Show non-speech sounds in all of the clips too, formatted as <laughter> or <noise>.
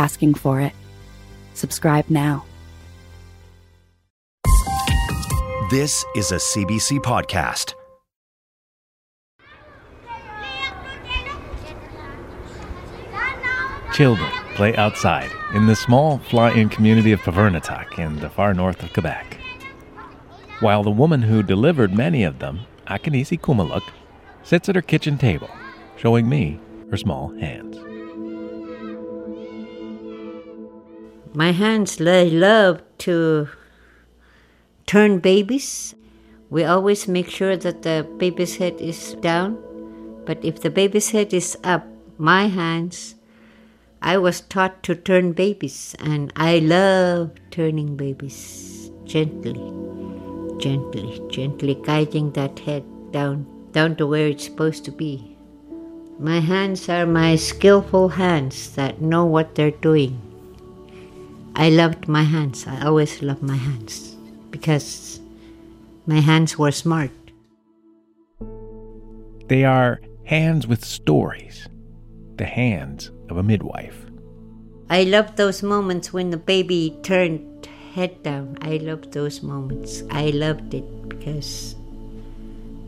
Asking for it. Subscribe now. This is a CBC podcast. Children play outside in the small fly-in community of Puvirnituq in the far north of Quebec. While the woman who delivered many of them, Akanisi Kumaluk, sits at her kitchen table, showing me her small hands. My hands love to turn babies. We always make sure that the baby's head is down, but if the baby's head is up, my hands I was taught to turn babies, and I love turning babies gently, gently, gently guiding that head down, down to where it's supposed to be. My hands are my skillful hands that know what they're doing. I loved my hands. I always loved my hands because my hands were smart. They are hands with stories, the hands of a midwife. I love those moments when the baby turned head down. I love those moments. I loved it because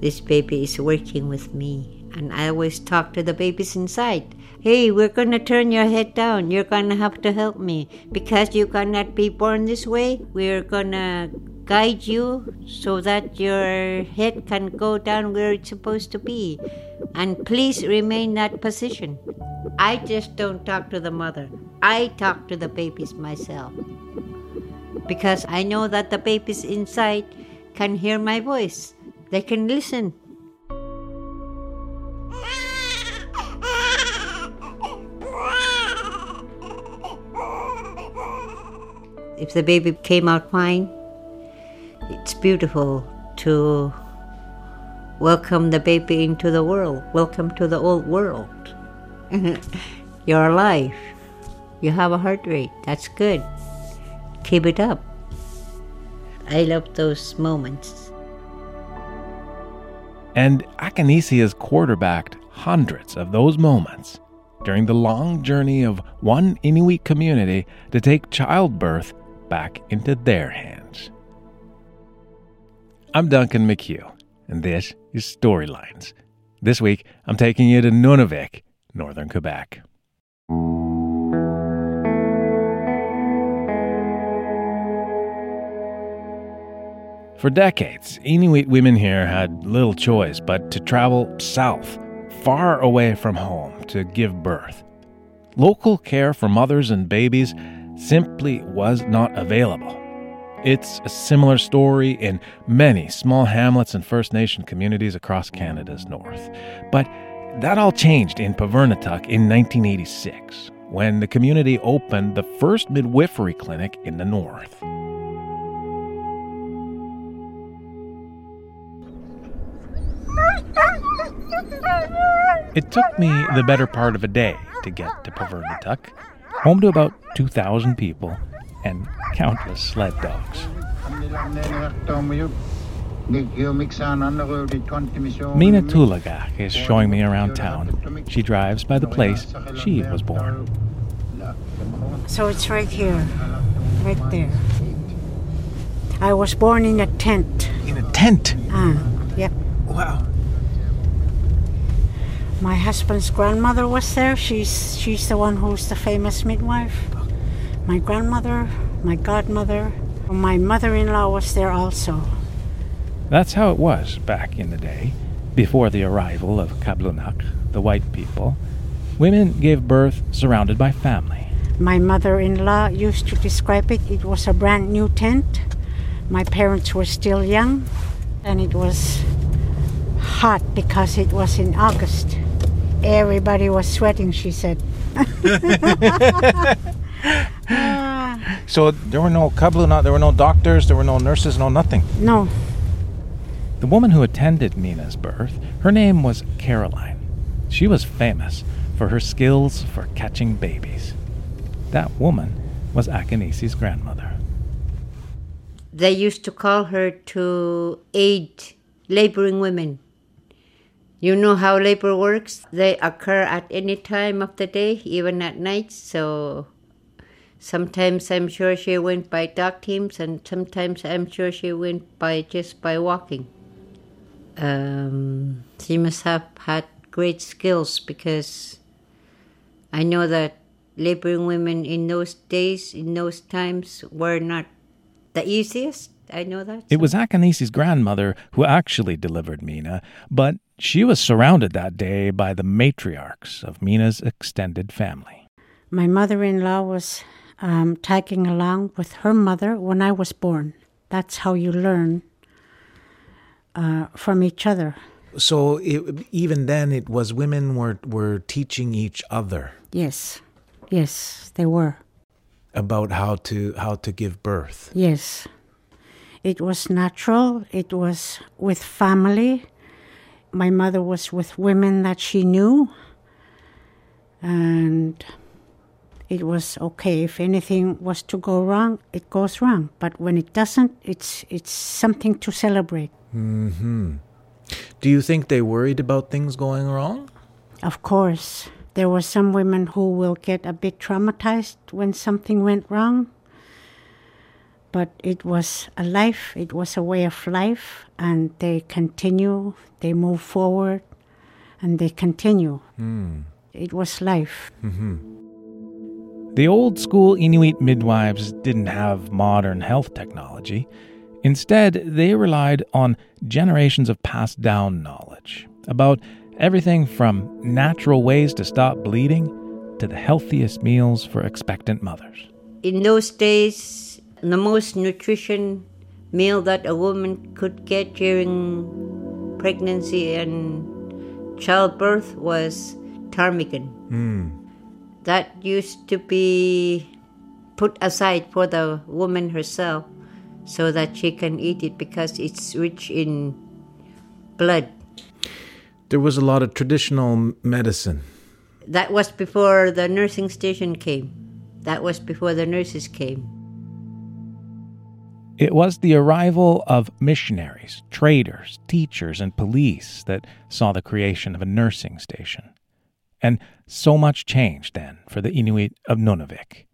this baby is working with me. And I always talk to the babies inside. Hey, we're gonna turn your head down. You're gonna have to help me. Because you cannot be born this way, we're gonna guide you so that your head can go down where it's supposed to be. And please remain that position. I just don't talk to the mother. I talk to the babies myself. Because I know that the babies inside can hear my voice. They can listen. If the baby came out fine, it's beautiful to welcome the baby into the world. Welcome to the old world. <laughs> You're alive. You have a heart rate. That's good. Keep it up. I love those moments. And Akanisi has quarterbacked hundreds of those moments during the long journey of one Inuit community to take childbirth back into their hands. I'm Duncan McCue, and this is Storylines. This week, I'm taking you to Nunavik, northern Quebec. For decades, Inuit women here had little choice but to travel south, far away from home, to give birth. Local care for mothers and babies simply was not available. It's a similar story in many small hamlets and First Nation communities across Canada's north. But that all changed in Puvirnituq in 1986 when the community opened the first midwifery clinic in the north. It took me the better part of a day to get to Puvirnituq, home to about 2,000 people and countless sled dogs. Mina Tulagak is showing me around town. She drives by the place she was born. So it's right here, right there. I was born in a tent. In a tent? Ah, yep. Wow. My husband's grandmother was there. She's she's the one who's the famous midwife. My grandmother, my godmother, my mother-in-law was there also. That's how it was back in the day, before the arrival of Kablunak, the white people. Women gave birth surrounded by family. My mother-in-law used to describe it. It was a brand new tent. My parents were still young, and it was hot because it was in August. Everybody was sweating, she said. <laughs> So there were no kablu, there were no doctors, there were no nurses, no nothing. No, The woman who attended Mina's birth, her name was Caroline. She was famous for her skills for catching babies. That woman was Akanisi's grandmother. They used to call her to aid laboring women. You know how labor works? They occur at any time of the day, even at night. So sometimes I'm sure she went by dog teams, and sometimes I'm sure she went by just by walking. Um, she must have had great skills because I know that laboring women in those days, in those times, were not the easiest. I know that. It was Akanisi's grandmother who actually delivered Mina, but she was surrounded that day by the matriarchs of Mina's extended family. my mother in law was um, tagging along with her mother when I was born. That's how you learn uh, from each other. So it, even then, it was women were were teaching each other Yes, yes, they were. about how to how to give birth. Yes. It was natural. It was with family. My mother was with women that she knew. And it was okay. If anything was to go wrong, it goes wrong. But when it doesn't, it's it's something to celebrate. Hmm. Do you think they worried about things going wrong? Of course, there were some women who will get a bit traumatized when something went wrong. But it was a life, it was a way of life, and they continue, they move forward, and they continue. Hmm. It was life. Mm-hmm. The old school Inuit midwives didn't have modern health technology. Instead, they relied on generations of passed down knowledge about everything from natural ways to stop bleeding to the healthiest meals for expectant mothers. in those days, the most nutrition meal that a woman could get during pregnancy and childbirth was ptarmigan. Hmm. That used to be put aside for the woman herself so that she can eat it because it's rich in blood. There was a lot of traditional medicine. That was before the nursing station came. That was before the nurses came. It was the arrival of missionaries, traders, teachers, and police that saw the creation of a nursing station. And so much changed then for the Inuit of Nunavik.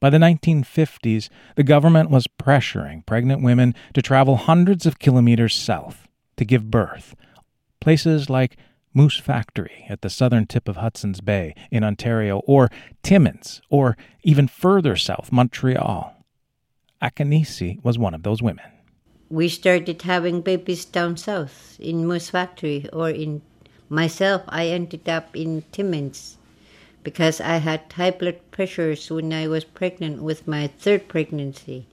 By the 1950s, the government was pressuring pregnant women to travel hundreds of kilometers south to give birth. Places like Moose Factory at the southern tip of Hudson's Bay in Ontario, or Timmins, or even further south, Montreal. Akanisi was one of those women. we started having babies down south in Moose Factory or in myself I ended up in Timmins because I had high blood pressures when I was pregnant with my third pregnancy.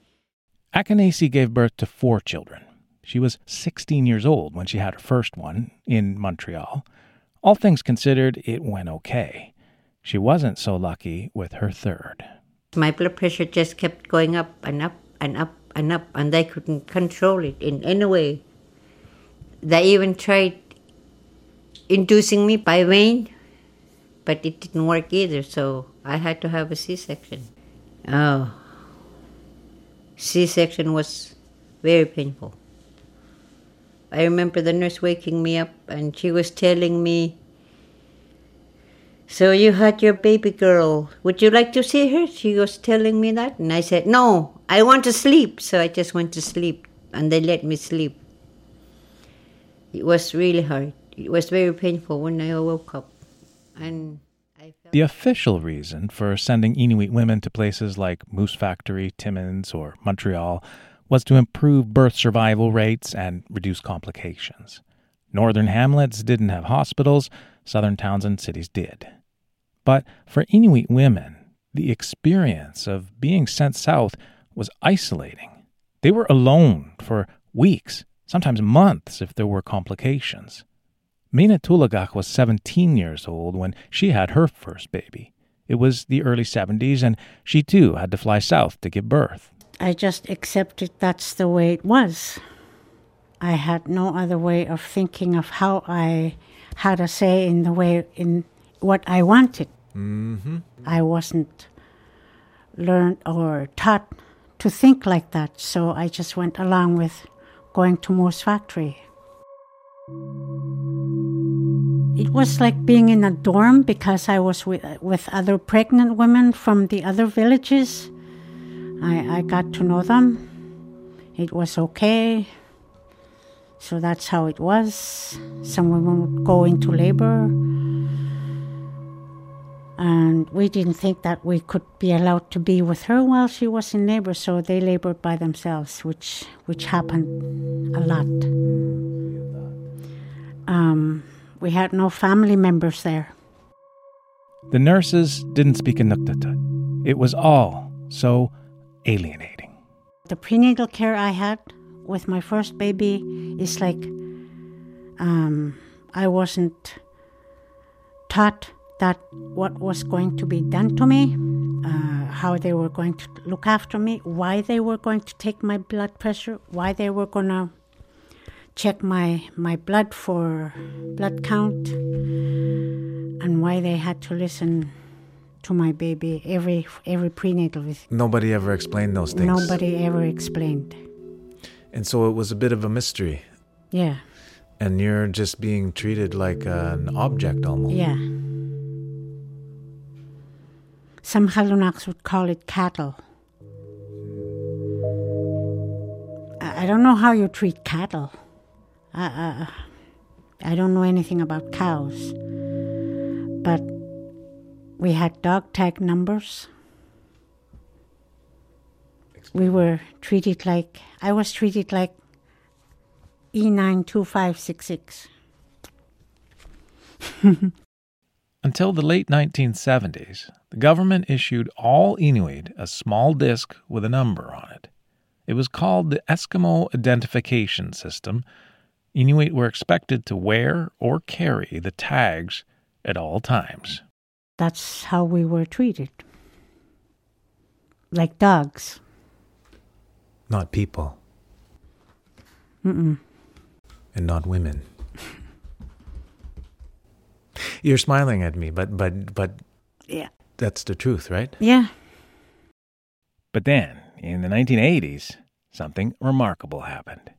Akanisi gave birth to four children. She was 16 years old when she had her first one in Montreal. All things considered, it went okay. She wasn't so lucky with her third. My blood pressure just kept going up and up and up and up and they couldn't control it in any way. They even tried inducing me by vein, but it didn't work either, so I had to have a C section. Oh, C section was very painful. I remember the nurse waking me up and she was telling me, So you had your baby girl. Would you like to see her? She was telling me that. And I said, No, I want to sleep. So I just went to sleep and they let me sleep. It was really hard. It was very painful when I woke up. And I. The official reason for sending Inuit women to places like Moose Factory, Timmins, or Montreal was to improve birth survival rates and reduce complications. Northern hamlets didn't have hospitals, southern towns and cities did. But for Inuit women, the experience of being sent south was isolating. They were alone for weeks, sometimes months if there were complications. Mina Tulagak was 17 years old when she had her first baby. It was the early 70s, and she too had to fly south to give birth. I just accepted that's the way it was. I had no other way of thinking of how I had a say in the way in what I wanted. Mm-hmm. I wasn't learned or taught to think like that, so I just went along with going to Moose Factory. It was like being in a dorm because I was with, with other pregnant women from the other villages. I, I got to know them. It was okay. So that's how it was. Some women would go into labor. And we didn't think that we could be allowed to be with her while she was in labor, so they labored by themselves, which which happened a lot. Um, we had no family members there. The nurses didn't speak Inuktitut. It was all so alienating. The prenatal care I had with my first baby is like um, I wasn't taught that what was going to be done to me, uh, how they were going to look after me, why they were going to take my blood pressure, why they were going to check my, my blood for blood count and why they had to listen to my baby every every prenatal visit. Nobody ever explained those things. Nobody ever explained. And so it was a bit of a mystery. Yeah. And you're just being treated like an object almost. Yeah. Some Halunaks would call it cattle. I I don't know how you treat cattle. I, I, I don't know anything about cows. But we had dog tag numbers. We were treated like, I was treated like E E92566. <laughs> Until the late 1970s, the government issued all Inuit a small disc with a number on it. It was called the Eskimo Identification System. Inuit were expected to wear or carry the tags at all times. That's how we were treated. Like dogs. Not people. Mm-mm. And not women. <laughs> You're smiling at me, but but but Yeah. That's the truth, right? Yeah. But then, in the 1980s, something remarkable happened.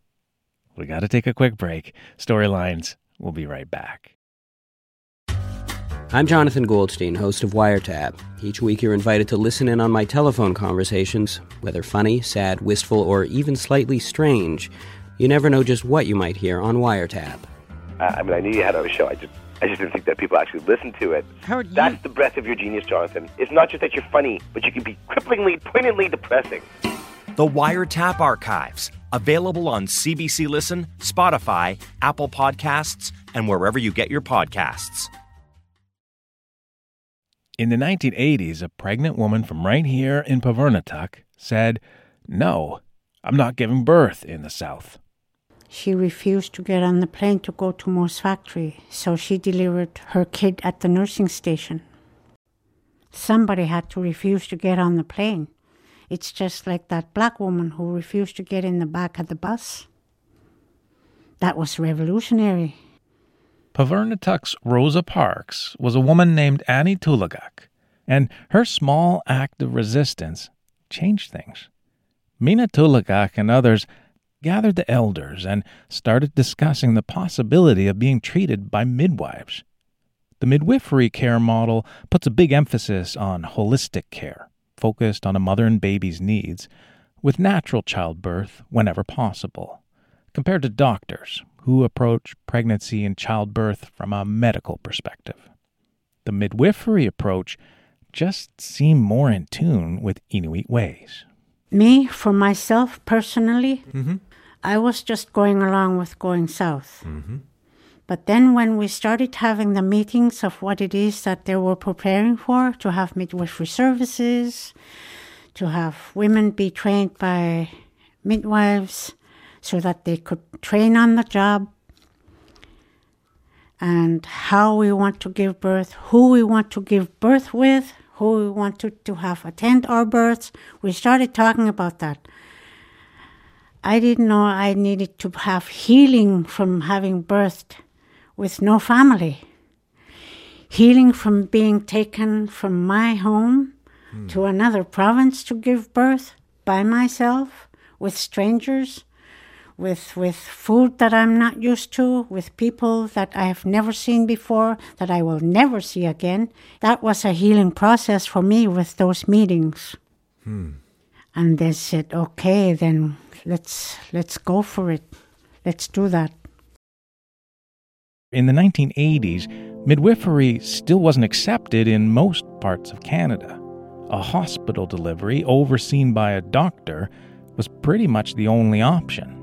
We got to take a quick break. Storylines, we'll be right back. I'm Jonathan Goldstein, host of Wiretap. Each week you're invited to listen in on my telephone conversations, whether funny, sad, wistful, or even slightly strange. You never know just what you might hear on Wiretap. Uh, I mean, I knew you had a show. I just, I just didn't think that people actually listened to it. Howard, you- That's the breadth of your genius, Jonathan. It's not just that you're funny, but you can be cripplingly, poignantly depressing. The Wiretap Archives, available on CBC Listen, Spotify, Apple Podcasts, and wherever you get your podcasts. In the 1980s, a pregnant woman from right here in Puvirnituq said, No, I'm not giving birth in the South. She refused to get on the plane to go to Moose Factory, so she delivered her kid at the nursing station. Somebody had to refuse to get on the plane. It's just like that black woman who refused to get in the back of the bus. That was revolutionary. Puvirnituq's Rosa Parks was a woman named Annie Tulagak, and her small act of resistance changed things. Mina Tulagak and others gathered the elders and started discussing the possibility of being treated by midwives. The midwifery care model puts a big emphasis on holistic care, focused on a mother and baby's needs, with natural childbirth whenever possible, compared to doctors who approach pregnancy and childbirth from a medical perspective. The midwifery approach just seemed more in tune with Inuit ways. Me, for myself personally, mm-hmm. I was just going along with going south. Mm-hmm. But then when we started having the meetings of what it is that they were preparing for, to have midwifery services, to have women be trained by midwives so that they could train on the job, and how we want to give birth, who we want to give birth with, who we wanted to have attend our births. We started talking about that. I didn't know I needed to have healing from having birthed with no family. Healing from being taken from my home hmm. to another province to give birth by myself with strangers with with food that I'm not used to, with people that I have never seen before, that I will never see again. That was a healing process for me with those meetings. Hmm. And they said, "Okay, then let's let's go for it. Let's do that." In the 1980s, midwifery still wasn't accepted in most parts of Canada. A hospital delivery overseen by a doctor was pretty much the only option.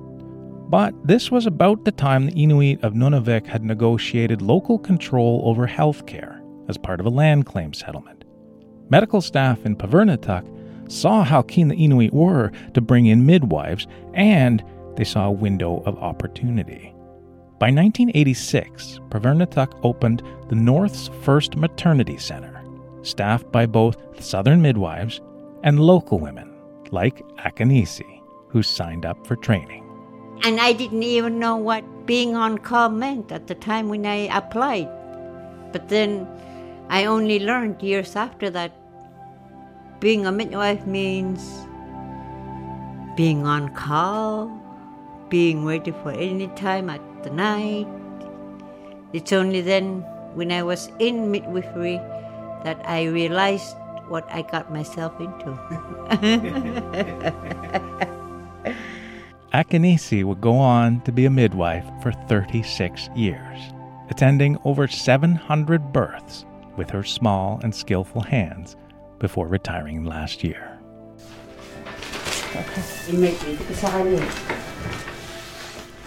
But this was about the time the Inuit of Nunavik had negotiated local control over health care as part of a land claim settlement. Medical staff in Puvirnituq saw how keen the Inuit were to bring in midwives, and they saw a window of opportunity. By 1986, Puvirnituq opened the North's first maternity center, staffed by both Southern midwives and local women like Akanisi, who signed up for training. And I didn't even know what being on call meant at the time when I applied. But then I only learned years after that being a midwife means being on call, being ready for any time at the night. It's only then when I was in midwifery that I realized what I got myself into. <laughs> Akanisi would go on to be a midwife for 36 years, attending over 700 births with her small and skillful hands before retiring last year.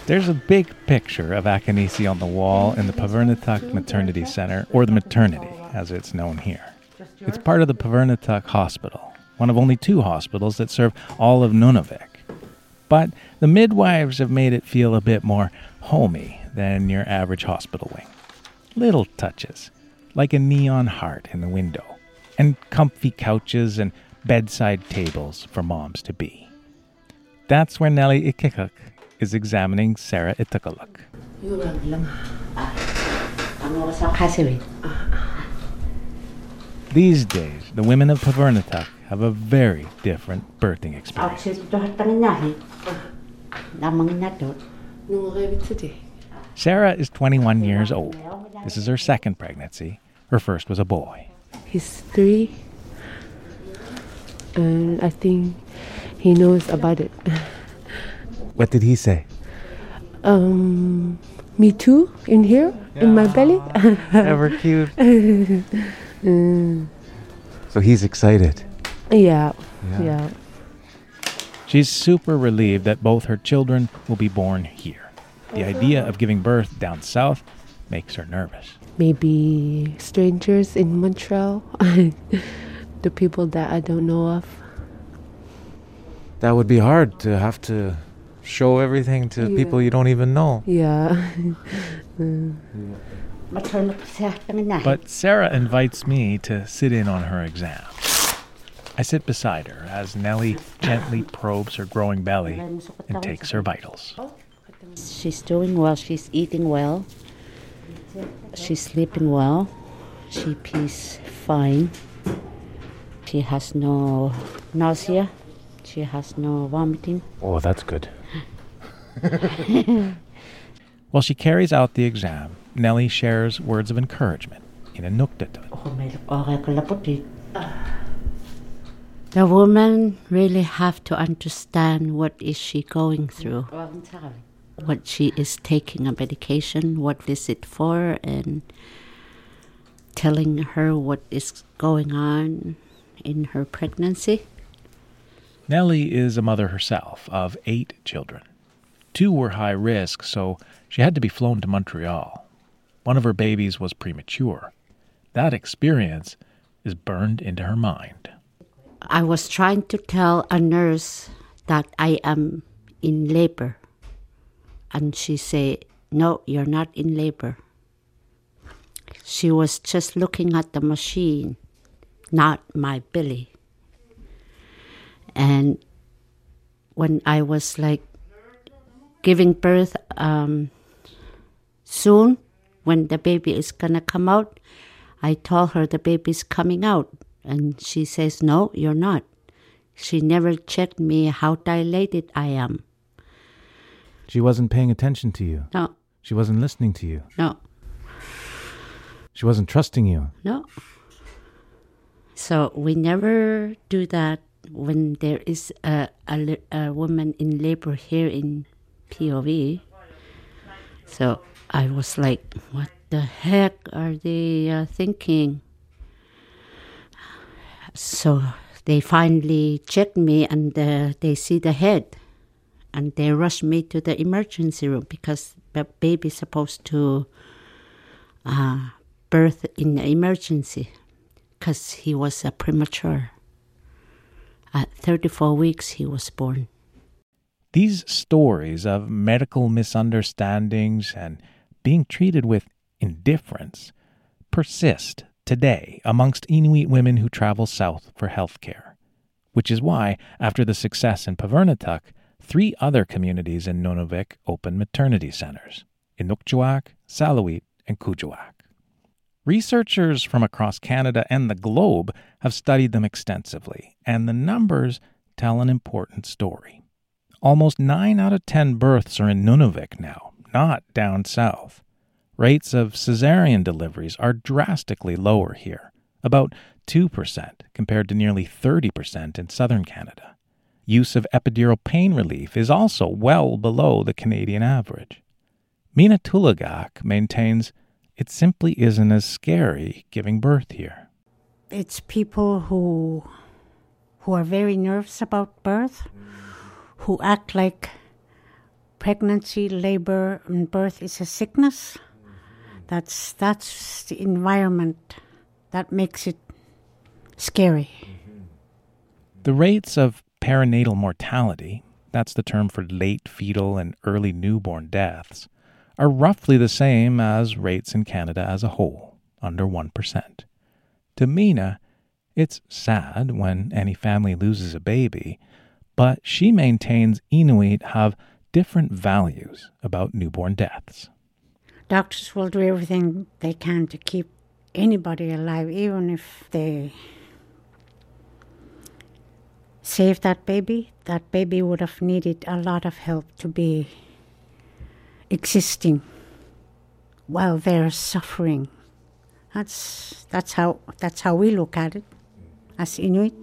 There's a big picture of Akanisi on the wall in the Puvirnituq Maternity Center, or the maternity as it's known here. It's part of the Puvirnituq Hospital, one of only two hospitals that serve all of Nunavik. But the midwives have made it feel a bit more homey than your average hospital wing. Little touches, like a neon heart in the window, and comfy couches and bedside tables for moms to be. That's where Nellie Ikikuk is examining Sarah Itukaluk. These days, the women of Puvirnituq have a very different birthing experience. Sarah is 21 years old. This is her second pregnancy. Her first was a boy. He's three, and I think he knows about it. <laughs> What did he say? Um, me too, in here, in my belly. <laughs> Ever cute. <laughs> Mm, So he's excited. yeah, Yeah. yeah. She's super relieved that both her children will be born here. The idea of giving birth down south makes her nervous. Maybe strangers in Montreal, <laughs> the people that I don't know of. That would be hard to have to show everything to Yeah. people you don't even know. Yeah. <laughs> But Sarah invites me to sit in on her exam. I sit beside her as Nellie gently probes her growing belly and takes her vitals. She's doing well. She's eating well. She's sleeping well. She pees fine. She has no nausea. She has no vomiting. Oh, that's good. <laughs> While she carries out the exam, Nellie shares words of encouragement in Inuktitut. Oh, the woman really have to understand what is she going through. What she is taking a medication, what is it for, and telling her what is going on in her pregnancy. Nellie is a mother herself of eight children. Two were high risk, so she had to be flown to Montreal. One of her babies was premature. That experience is burned into her mind. I was trying to tell a nurse that I am in labor. And she said, No, you're not in labor. She was just looking at the machine not my belly. And when I was like giving birth um, soon, when the baby is gonna come out, I told her the baby's coming out, and she says, "No, you're not." She never checked me how dilated I am. She wasn't paying attention to you. No, She wasn't listening to you. no, She wasn't trusting you. no. So we never do that when there is a, a, a woman in labor here in POV. So I was like, what the heck are they uh, thinking? So they finally checked me and uh, they see the head and they rushed me to the emergency room because the baby's supposed to uh, birth in the emergency because he was a premature. At 34 weeks, he was born. These stories of medical misunderstandings and being treated with indifference persist today amongst Inuit women who travel south for healthcare, which is why, after the success in Puvirnituq, three other communities in Nunavik open maternity centers Inukjuak, Salluit, and Kuujjuaq. Researchers from across Canada and the globe have studied them extensively, and the numbers tell an important story. Almost 9 out of 10 births are in Nunavik now, not down south. Rates of cesarean deliveries are drastically lower here, about 2% compared to nearly 30% in southern Canada. Use of epidural pain relief is also well below the Canadian average. Mina Tulagak maintains it simply isn't as scary giving birth here. It's people who who are very nervous about birth, who act like pregnancy, labor, and birth is a sickness. That's that's the environment that makes it scary. The rates of perinatal mortality, that's the term for late fetal and early newborn deaths, are roughly the same as rates in Canada as a whole, under 1%. To Mina, it's sad when any family loses a baby, but she maintains Inuit have different values about newborn deaths. Doctors will do everything they can to keep anybody alive, even if they save that baby. That baby would have needed a lot of help to be existing while they're suffering. That's that's how that's how we look at it as Inuit.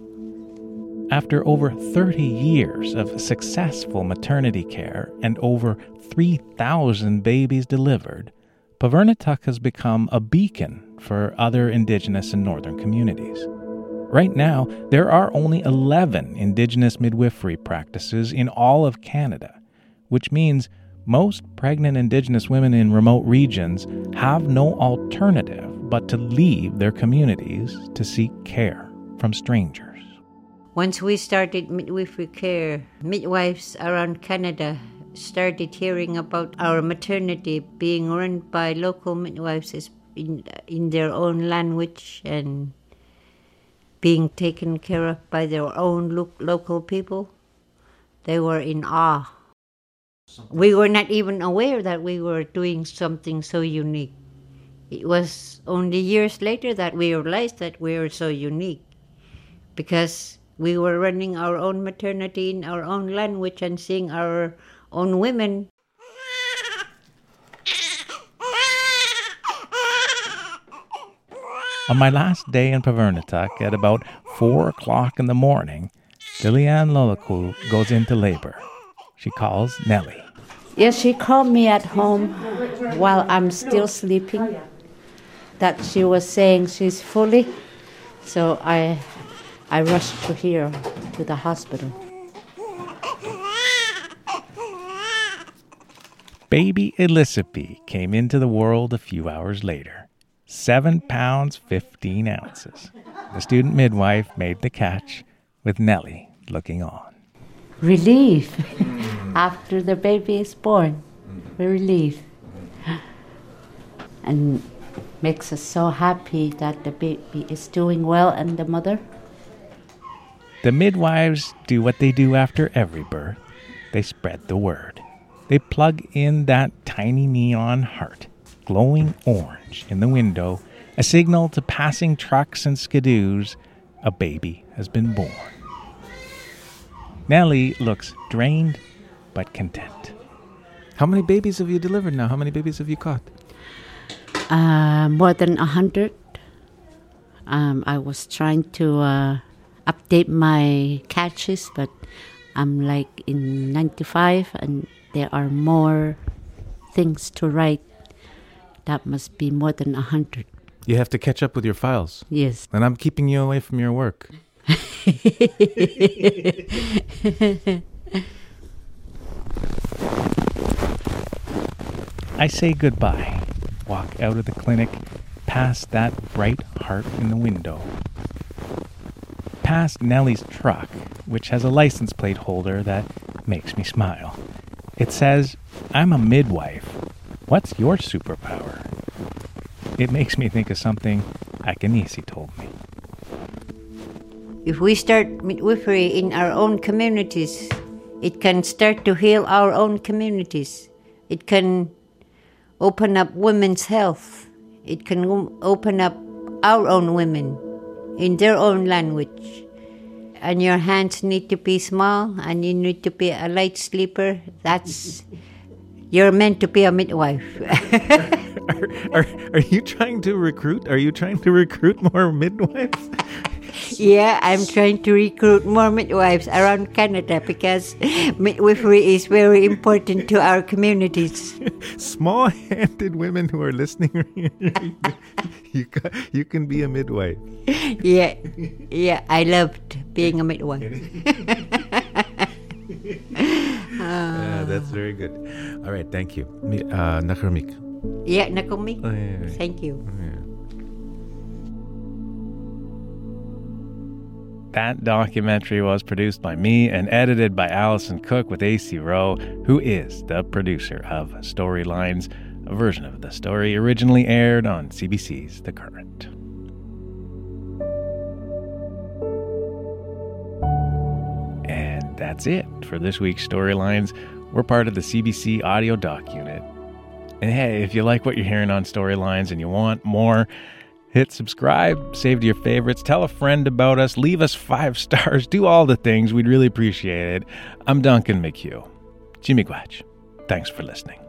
After over 30 years of successful maternity care and over 3,000 babies delivered, Puvirnituq has become a beacon for other Indigenous and Northern communities. Right now, there are only 11 Indigenous midwifery practices in all of Canada, which means most pregnant Indigenous women in remote regions have no alternative but to leave their communities to seek care from strangers. Once we started midwifery care, midwives around Canada started hearing about our maternity being run by local midwives in, in their own language and being taken care of by their own lo- local people. They were in awe. We were not even aware that we were doing something so unique. It was only years later that we realized that we were so unique because we were running our own maternity in our own language and seeing our own women. On my last day in Puvirnituq at about 4 o'clock in the morning, Liliane Lolaku goes into labor. She calls Nellie. Yes, she called me at home while I'm still sleeping. That she was saying she's fully, so I, I rushed to here to the hospital. Baby Elizabeth came into the world a few hours later. Seven pounds, 15 ounces. The student midwife made the catch with Nellie looking on. Relief <laughs> after the baby is born. Relief. And makes us so happy that the baby is doing well and the mother. The midwives do what they do after every birth they spread the word. They plug in that tiny neon heart, glowing orange, in the window, a signal to passing trucks and skidoos a baby has been born. Nellie looks drained but content. How many babies have you delivered now? How many babies have you caught? Uh, more than a hundred. Um, I was trying to uh, update my catches, but I'm like in 95 and there are more things to write. That must be more than a 100. You have to catch up with your files. Yes. And I'm keeping you away from your work. <laughs> I say goodbye, walk out of the clinic, past that bright heart in the window, past Nellie's truck, which has a license plate holder that makes me smile. It says, I'm a midwife. What's your superpower? It makes me think of something Akanisi told me. If we start midwifery in our own communities, it can start to heal our own communities. It can open up women's health. It can open up our own women in their own language. And your hands need to be small and you need to be a light sleeper. That's you're meant to be a midwife. are, <laughs> are, are you trying to recruit? Are you trying to recruit more midwives? yeah, I'm trying to recruit more midwives around Canada because midwifery is very important to our communities. Small-handed women who are listening, <laughs> you can, you can be a midwife. Yeah, yeah, I loved being a midwife. <laughs> uh, that's very good. All right, thank you. Uh, Nakurmiik. Yeah, Nakurmiik. Oh, yeah, yeah. Thank you. Yeah. That documentary was produced by me and edited by Allison Cook with AC Rowe, who is the producer of Storylines, a version of the story originally aired on CBC's The Current. That's it for this week's Storylines. We're part of the CBC Audio Doc Unit. And hey, if you like what you're hearing on Storylines and you want more, hit subscribe, save to your favorites, tell a friend about us, leave us five <laughs> stars, do all the things. We'd really appreciate it. I'm Duncan McCue. Jimmy Gwatch. Thanks for listening.